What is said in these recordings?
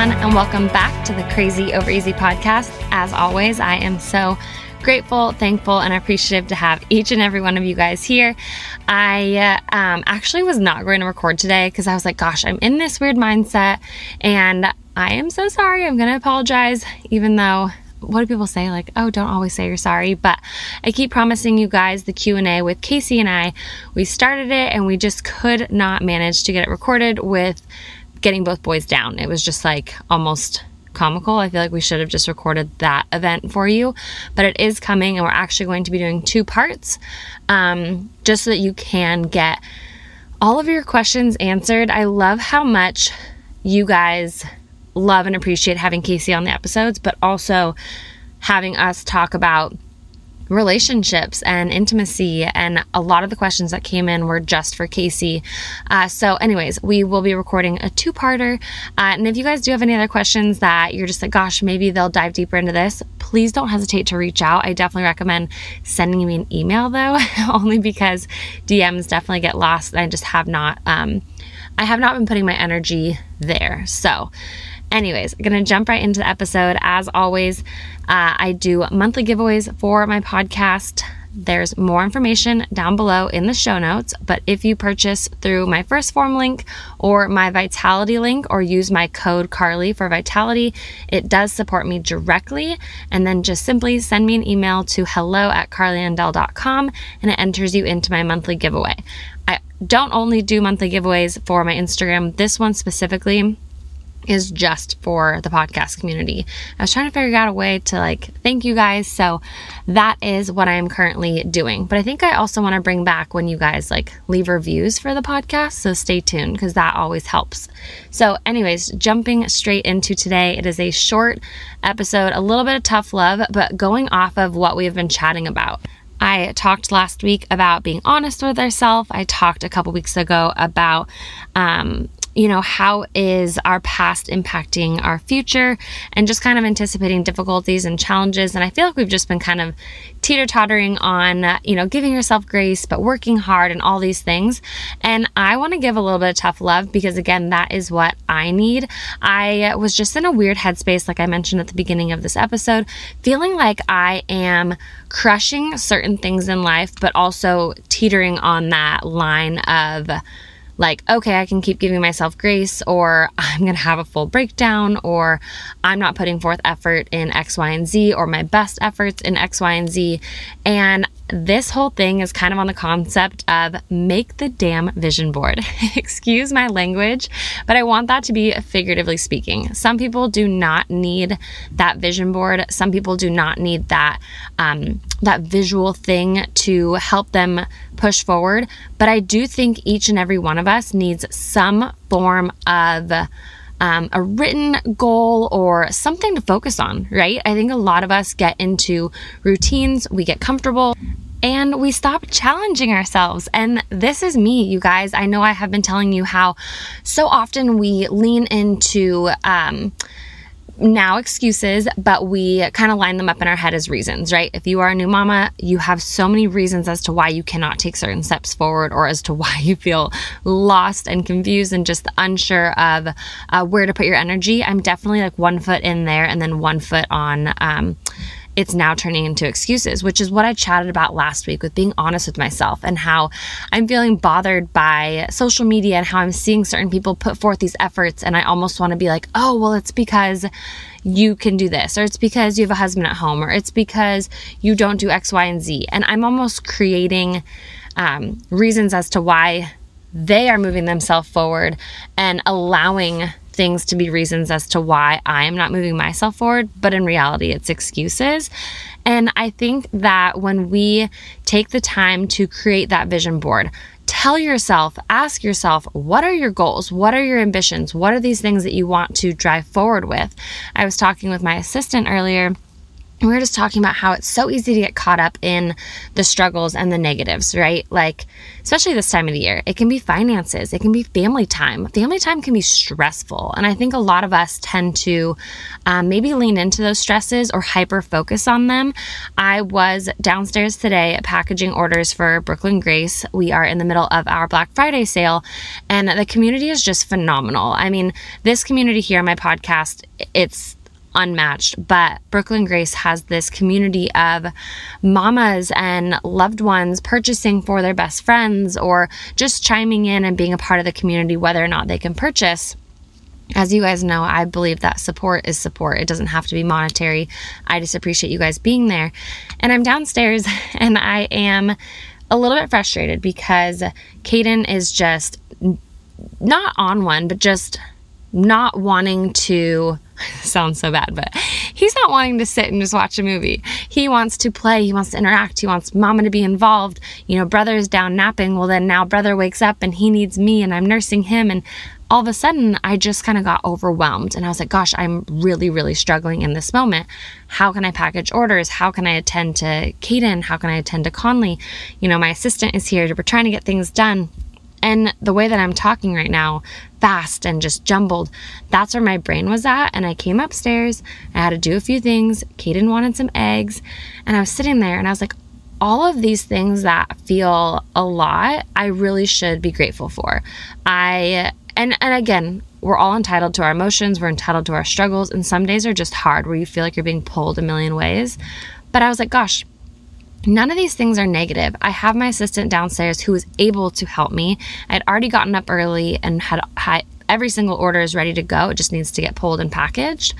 Everyone, and welcome back to the Crazy Over Easy podcast. As always, I am so grateful, thankful, and appreciative to have each and every one of you guys here. I uh, um, actually was not going to record today because I was like, gosh, I'm in this weird mindset, and I am so sorry. I'm going to apologize, even though what do people say like oh don't always say you're sorry but i keep promising you guys the q&a with casey and i we started it and we just could not manage to get it recorded with getting both boys down it was just like almost comical. I feel like we should have just recorded that event for you, but it is coming, and we're actually going to be doing two parts um, just so that you can get all of your questions answered. I love how much you guys love and appreciate having Casey on the episodes, but also having us talk about relationships and intimacy. And a lot of the questions that came in were just for Casey. Uh, so, anyways, we will be recording a two parter. Uh, and if you guys do have any other questions that you're just like, gosh, maybe they'll dive deeper into this, please don't hesitate to reach out. I definitely recommend sending me an email though, only because DMs definitely get lost. And I just have not. Um, I have not been putting my energy there. So, Anyways, I'm to jump right into the episode. As always, uh, I do monthly giveaways for my podcast. There's more information down below in the show notes, but if you purchase through my 1st Phorm link or my Vitality link or use my code CARLY for Vitality, it does support me directly. And then just simply send me an email to hello at carlyandell.com and it enters you into my monthly giveaway. I don't only do monthly giveaways for my Instagram, this one specifically is just for the podcast community. I was trying to figure out a way to like thank you guys. So that is what I am currently doing. But I think I also want to bring back when you guys like leave reviews for the podcast. So stay tuned because that always helps. So, anyways, jumping straight into today, it is a short episode, a little bit of tough love, but going off of what we have been chatting about. I talked last week about being honest with ourselves. I talked a couple weeks ago about um, you know, how is our past impacting our future and just kind of anticipating difficulties and challenges. And I feel like we've just been kind of teeter tottering on, you know, giving yourself grace, but working hard and all these things. And I want to give a little bit of tough love because, again, that is what I need. I was just in a weird headspace, like I mentioned at the beginning of this episode, feeling like I am crushing certain things in life, but also teetering on that line of, like, okay, I can keep giving myself grace, or I'm going to have a full breakdown, or I'm not putting forth effort in X, Y, and Z, or my best efforts in X, Y, and Z. And this whole thing is kind of on the concept of make the damn vision board. Excuse my language, but I want that to be figuratively speaking. Some people do not need that vision board. Some people do not need that um, that visual thing to help them push forward. But I do think each and every one of us needs some form of um, a written goal or something to focus on, right? I think a lot of us get into routines, we get comfortable, and we stop challenging ourselves. And this is me, you guys. I know I have been telling you how so often we lean into, um, now excuses, but we kind of line them up in our head as reasons, right? If you are a new mama, you have so many reasons as to why you cannot take certain steps forward or as to why you feel lost and confused and just unsure of uh, where to put your energy. I'm definitely like one foot in there and then one foot on. Um, it's now turning into excuses, which is what I chatted about last week with being honest with myself and how I'm feeling bothered by social media and how I'm seeing certain people put forth these efforts. And I almost want to be like, oh, well, it's because you can do this, or it's because you have a husband at home, or it's because you don't do X, Y, and Z. And I'm almost creating um, reasons as to why they are moving themselves forward and allowing things to be reasons as to why I am not moving myself forward, but in reality, it's excuses. And I think that when we take the time to create that vision board, tell yourself, ask yourself, what are your goals? What are your ambitions? What are these things that you want to drive forward with? I was talking with my assistant earlier we were just talking about how it's so easy to get caught up in the struggles and the negatives, right? Like, especially this time of the year, it can be finances, it can be family time. Family time can be stressful. And I think a lot of us tend to um, maybe lean into those stresses or hyper focus on them. I was downstairs today packaging orders for Brooklyn Grace. We are in the middle of our Black Friday sale, and the community is just phenomenal. I mean, this community here, my podcast, it's unmatched. But Brooklyn Grace has this community of mamas and loved ones purchasing for their best friends or just chiming in and being a part of the community, whether or not they can purchase. As you guys know, I believe that support is support. It doesn't have to be monetary. I just appreciate you guys being there. And I'm downstairs and I am a little bit frustrated because Caden is just not on one, but just not wanting to sounds so bad, but he's not wanting to sit and just watch a movie. He wants to play, he wants to interact, he wants mama to be involved. You know, brother's down napping. Well, then now brother wakes up and he needs me and I'm nursing him. And all of a sudden, I just kind of got overwhelmed and I was like, gosh, I'm really, really struggling in this moment. How can I package orders? How can I attend to Caden? How can I attend to Conley? You know, my assistant is here. We're trying to get things done. And the way that I'm talking right now, fast and just jumbled, that's where my brain was at. And I came upstairs, I had to do a few things. Caden wanted some eggs, and I was sitting there and I was like, all of these things that feel a lot, I really should be grateful for. I and and again, we're all entitled to our emotions, we're entitled to our struggles, and some days are just hard where you feel like you're being pulled a million ways. But I was like, gosh, None of these things are negative. I have my assistant downstairs who is able to help me. I had already gotten up early and had, every single order is ready to go. It just needs to get pulled and packaged.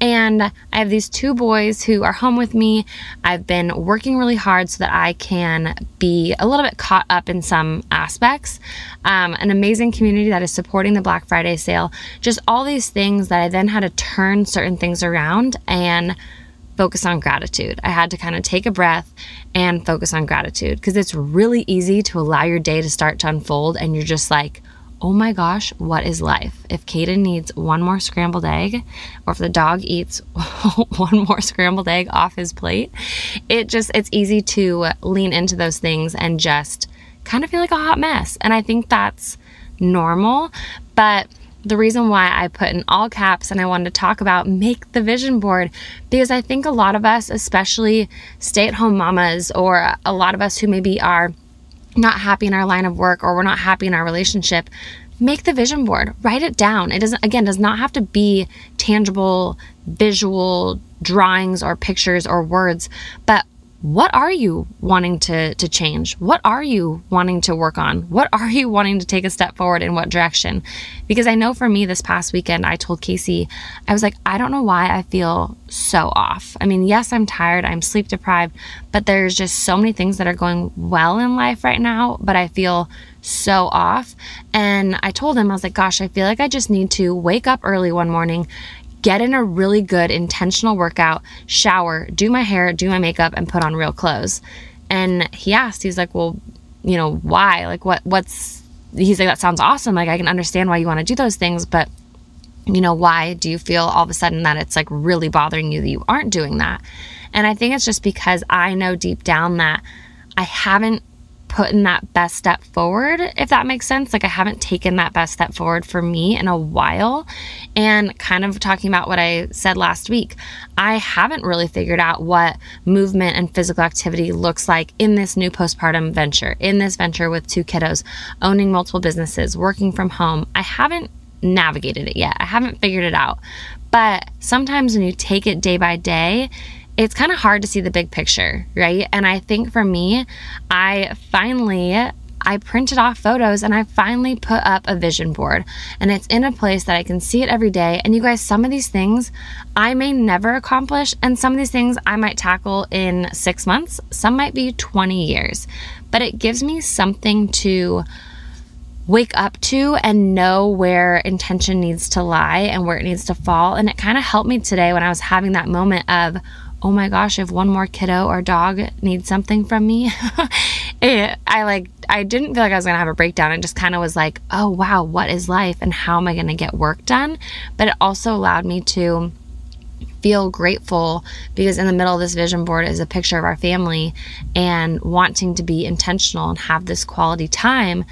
And I have these two boys who are home with me. I've been working really hard so that I can be a little bit caught up in some aspects. Um, an amazing community that is supporting the Black Friday sale. Just all these things that I then had to turn certain things around and focus on gratitude. I had to kind of take a breath and focus on gratitude because it's really easy to allow your day to start to unfold and you're just like, oh my gosh, what is life? If Caden needs one more scrambled egg, or if the dog eats one more scrambled egg off his plate, it just, it's easy to lean into those things and just kind of feel like a hot mess. And I think that's normal, but the reason why I put in all caps and I wanted to talk about make the vision board because I think a lot of us, especially stay at home mamas, or a lot of us who maybe are not happy in our line of work or we're not happy in our relationship, make the vision board, write it down. It doesn't, again, does not have to be tangible, visual drawings or pictures or words, but what are you wanting to, to change? What are you wanting to work on? What are you wanting to take a step forward in what direction? Because I know for me this past weekend, I told Casey, I was like, I don't know why I feel so off. I mean, yes, I'm tired, I'm sleep deprived, but there's just so many things that are going well in life right now, but I feel so off. And I told him, I was like, gosh, I feel like I just need to wake up early one morning, get in a really good intentional workout, shower, do my hair, do my makeup, and put on real clothes. And he asked, he's like, well, you know, why? Like, what, what's, he's like, that sounds awesome. Like, I can understand why you want to do those things, but, you know, why do you feel all of a sudden that it's like really bothering you that you aren't doing that? And I think it's just because I know deep down that I haven't putting that best step forward, if that makes sense. Like, I haven't taken that best step forward for me in a while. And kind of talking about what I said last week, I haven't really figured out what movement and physical activity looks like in this new postpartum venture, in this venture with two kiddos, owning multiple businesses, working from home. I haven't navigated it yet, I haven't figured it out. But sometimes when you take it day by day, it's kind of hard to see the big picture, right? And I think for me, I finally I printed off photos and I finally put up a vision board and it's in a place that I can see it every day. And you guys, some of these things I may never accomplish, and some of these things I might tackle in six months, some might be 20 years, but it gives me something to wake up to and know where intention needs to lie and where it needs to fall. And it kind of helped me today when I was having that moment of, oh my gosh, if one more kiddo or dog needs something from me, it, I like, I didn't feel like I was going to have a breakdown. It just kind of was like, oh wow, what is life and how am I going to get work done? But it also allowed me to feel grateful because in the middle of this vision board is a picture of our family and wanting to be intentional and have this quality time.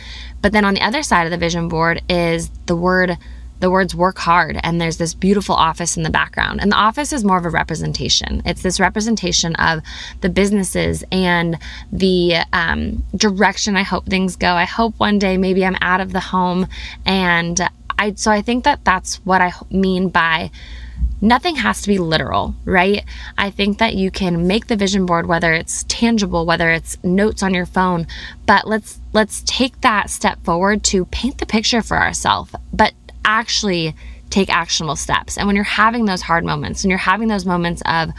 But then on the other side of the vision board is the word the words work hard and there's this beautiful office in the background. And the office is more of a representation. It's this representation of the businesses and the um, direction. I hope things go. I hope one day maybe i'm out of the home. And i so i think that that's what i mean by nothing has to be literal, right? I think that you can make the vision board whether it's tangible, whether it's notes on your phone, but let's let's take that step forward to paint the picture for ourselves. But actually take actionable steps. And when you're having those hard moments, when you're having those moments of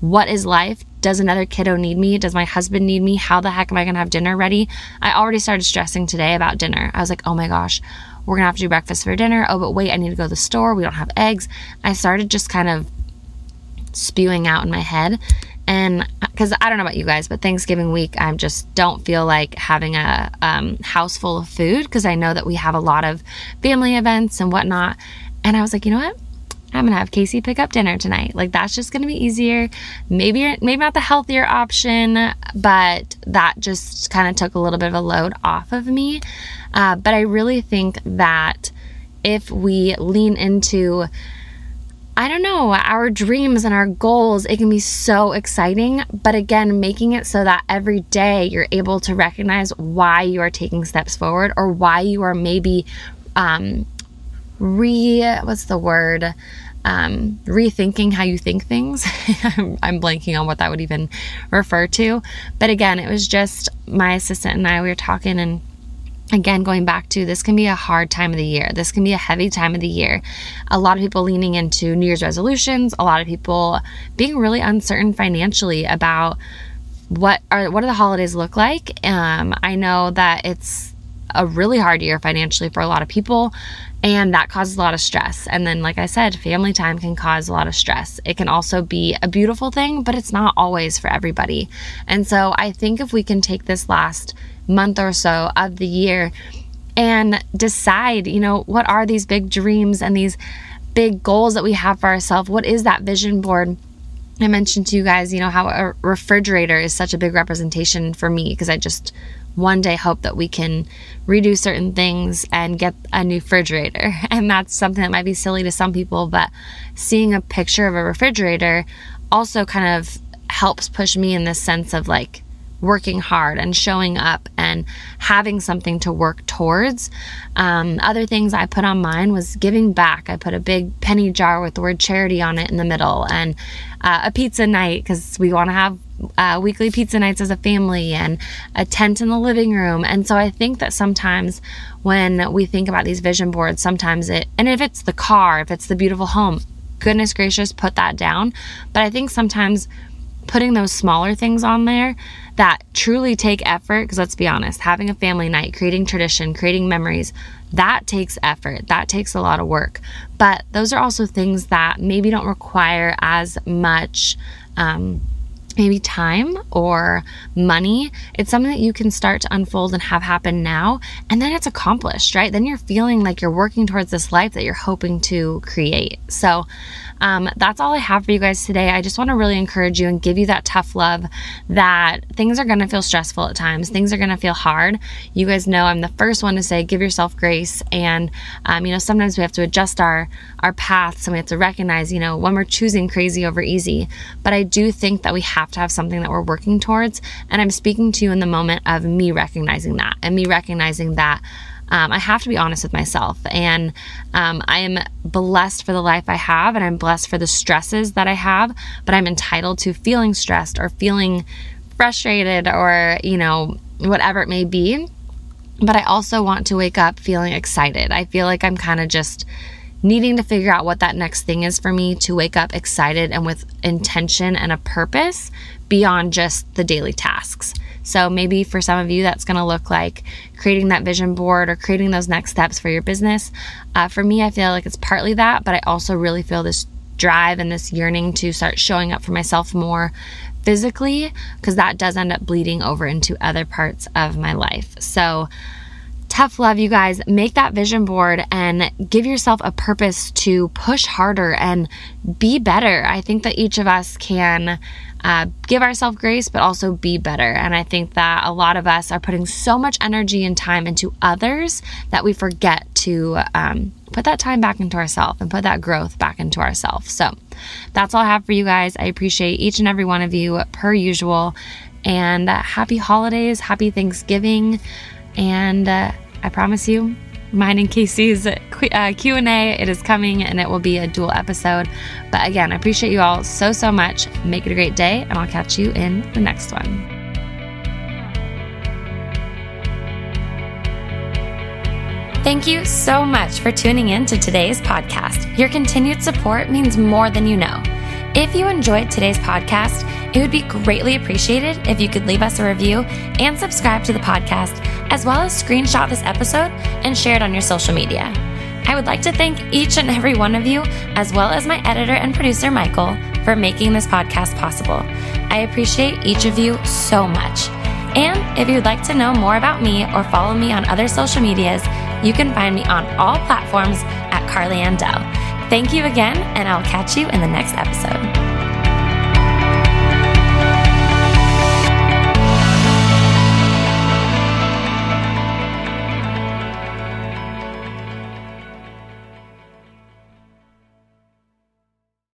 what is life? Does another kiddo need me? Does my husband need me? How the heck am I going to have dinner ready? I already started stressing today about dinner. I was like, oh my gosh, we're going to have to do breakfast for dinner. Oh, but wait, I need to go to the store. We don't have eggs. I started just kind of spewing out in my head. And because I don't know about you guys, but Thanksgiving week, I just don't feel like having a um, house full of food because I know that we have a lot of family events and whatnot. And I was like, you know what? I'm gonna have Casey pick up dinner tonight. Like that's just gonna be easier. Maybe maybe not the healthier option, but that just kind of took a little bit of a load off of me. Uh, but I really think that if we lean into I don't know, our dreams and our goals, it can be so exciting. But again, making it so that every day you're able to recognize why you are taking steps forward or why you are maybe um, re, what's the word? Um, rethinking how you think things. I'm blanking on what that would even refer to. But again, it was just my assistant and I, we were talking and again going back to this can be a hard time of the year. This can be a heavy time of the year. A lot of people leaning into new year's resolutions a lot of people being really uncertain financially about what are what do the holidays look like. Um, i know that it's a really hard year financially for a lot of people and that causes a lot of stress and then like i said family time can cause a lot of stress it can also be a beautiful thing but it's not always for everybody and so i think if we can take this last month or so of the year and decide, you know, what are these big dreams and these big goals that we have for ourselves? What is that vision board? I mentioned to you guys, you know, how a refrigerator is such a big representation for me because I just one day hope that we can redo certain things and get a new refrigerator. And that's something that might be silly to some people, but seeing a picture of a refrigerator also kind of helps push me in this sense of like, working hard and showing up and having something to work towards. Um, other things I put on mine was giving back. I put a big penny jar with the word charity on it in the middle and uh, a pizza night because we want to have uh, weekly pizza nights as a family and a tent in the living room. And so I think that sometimes when we think about these vision boards, sometimes it, and if it's the car, if it's the beautiful home, goodness gracious, put that down. But I think sometimes putting those smaller things on there that truly take effort, because let's be honest, having a family night, creating tradition, creating memories, that takes effort. That takes a lot of work. But those are also things that maybe don't require as much. Um, maybe time or money, it's something that you can start to unfold and have happen now. And then it's accomplished, right? Then you're feeling like you're working towards this life that you're hoping to create. So um, that's all I have for you guys today. I just want to really encourage you and give you that tough love that things are going to feel stressful at times. Things are going to feel hard. You guys know I'm the first one to say give yourself grace. And, um, you know, sometimes we have to adjust our, our paths and we have to recognize, you know, when we're choosing crazy over easy. But I do think that we have to have something that we're working towards. And I'm speaking to you in the moment of me recognizing that and me recognizing that um, I have to be honest with myself. And um, I am blessed for the life I have, and I'm blessed for the stresses that I have, but I'm entitled to feeling stressed or feeling frustrated or, you know, whatever it may be. but I also want to wake up feeling excited. I feel like I'm kind of just needing to figure out what that next thing is for me to wake up excited and with intention and a purpose beyond just the daily tasks. So maybe for some of you, that's going to look like creating that vision board or creating those next steps for your business. Uh, for me, I feel like it's partly that, but I also really feel this drive and this yearning to start showing up for myself more physically because that does end up bleeding over into other parts of my life. So, tough love, you guys. Make that vision board and give yourself a purpose to push harder and be better. I think that each of us can uh, give ourselves grace, but also be better. And I think that a lot of us are putting so much energy and time into others that we forget to um, put that time back into ourselves and put that growth back into ourselves. So that's all I have for you guys. I appreciate each and every one of you per usual. And happy holidays, happy Thanksgiving. And uh, I promise you, mine and Casey's uh, Q&A. It is coming and it will be a dual episode. But again, I appreciate you all so, so much. Make it a great day and I'll catch you in the next one. Thank you so much for tuning in to today's podcast. Your continued support means more than you know. If you enjoyed today's podcast, it would be greatly appreciated if you could leave us a review and subscribe to the podcast, as well as screenshot this episode and share it on your social media. I would like to thank each and every one of you, as well as my editor and producer, Michael, for making this podcast possible. I appreciate each of you so much. And if you'd like to know more about me or follow me on other social medias, you can find me on all platforms at Carly Andell. Thank you again, and I'll catch you in the next episode.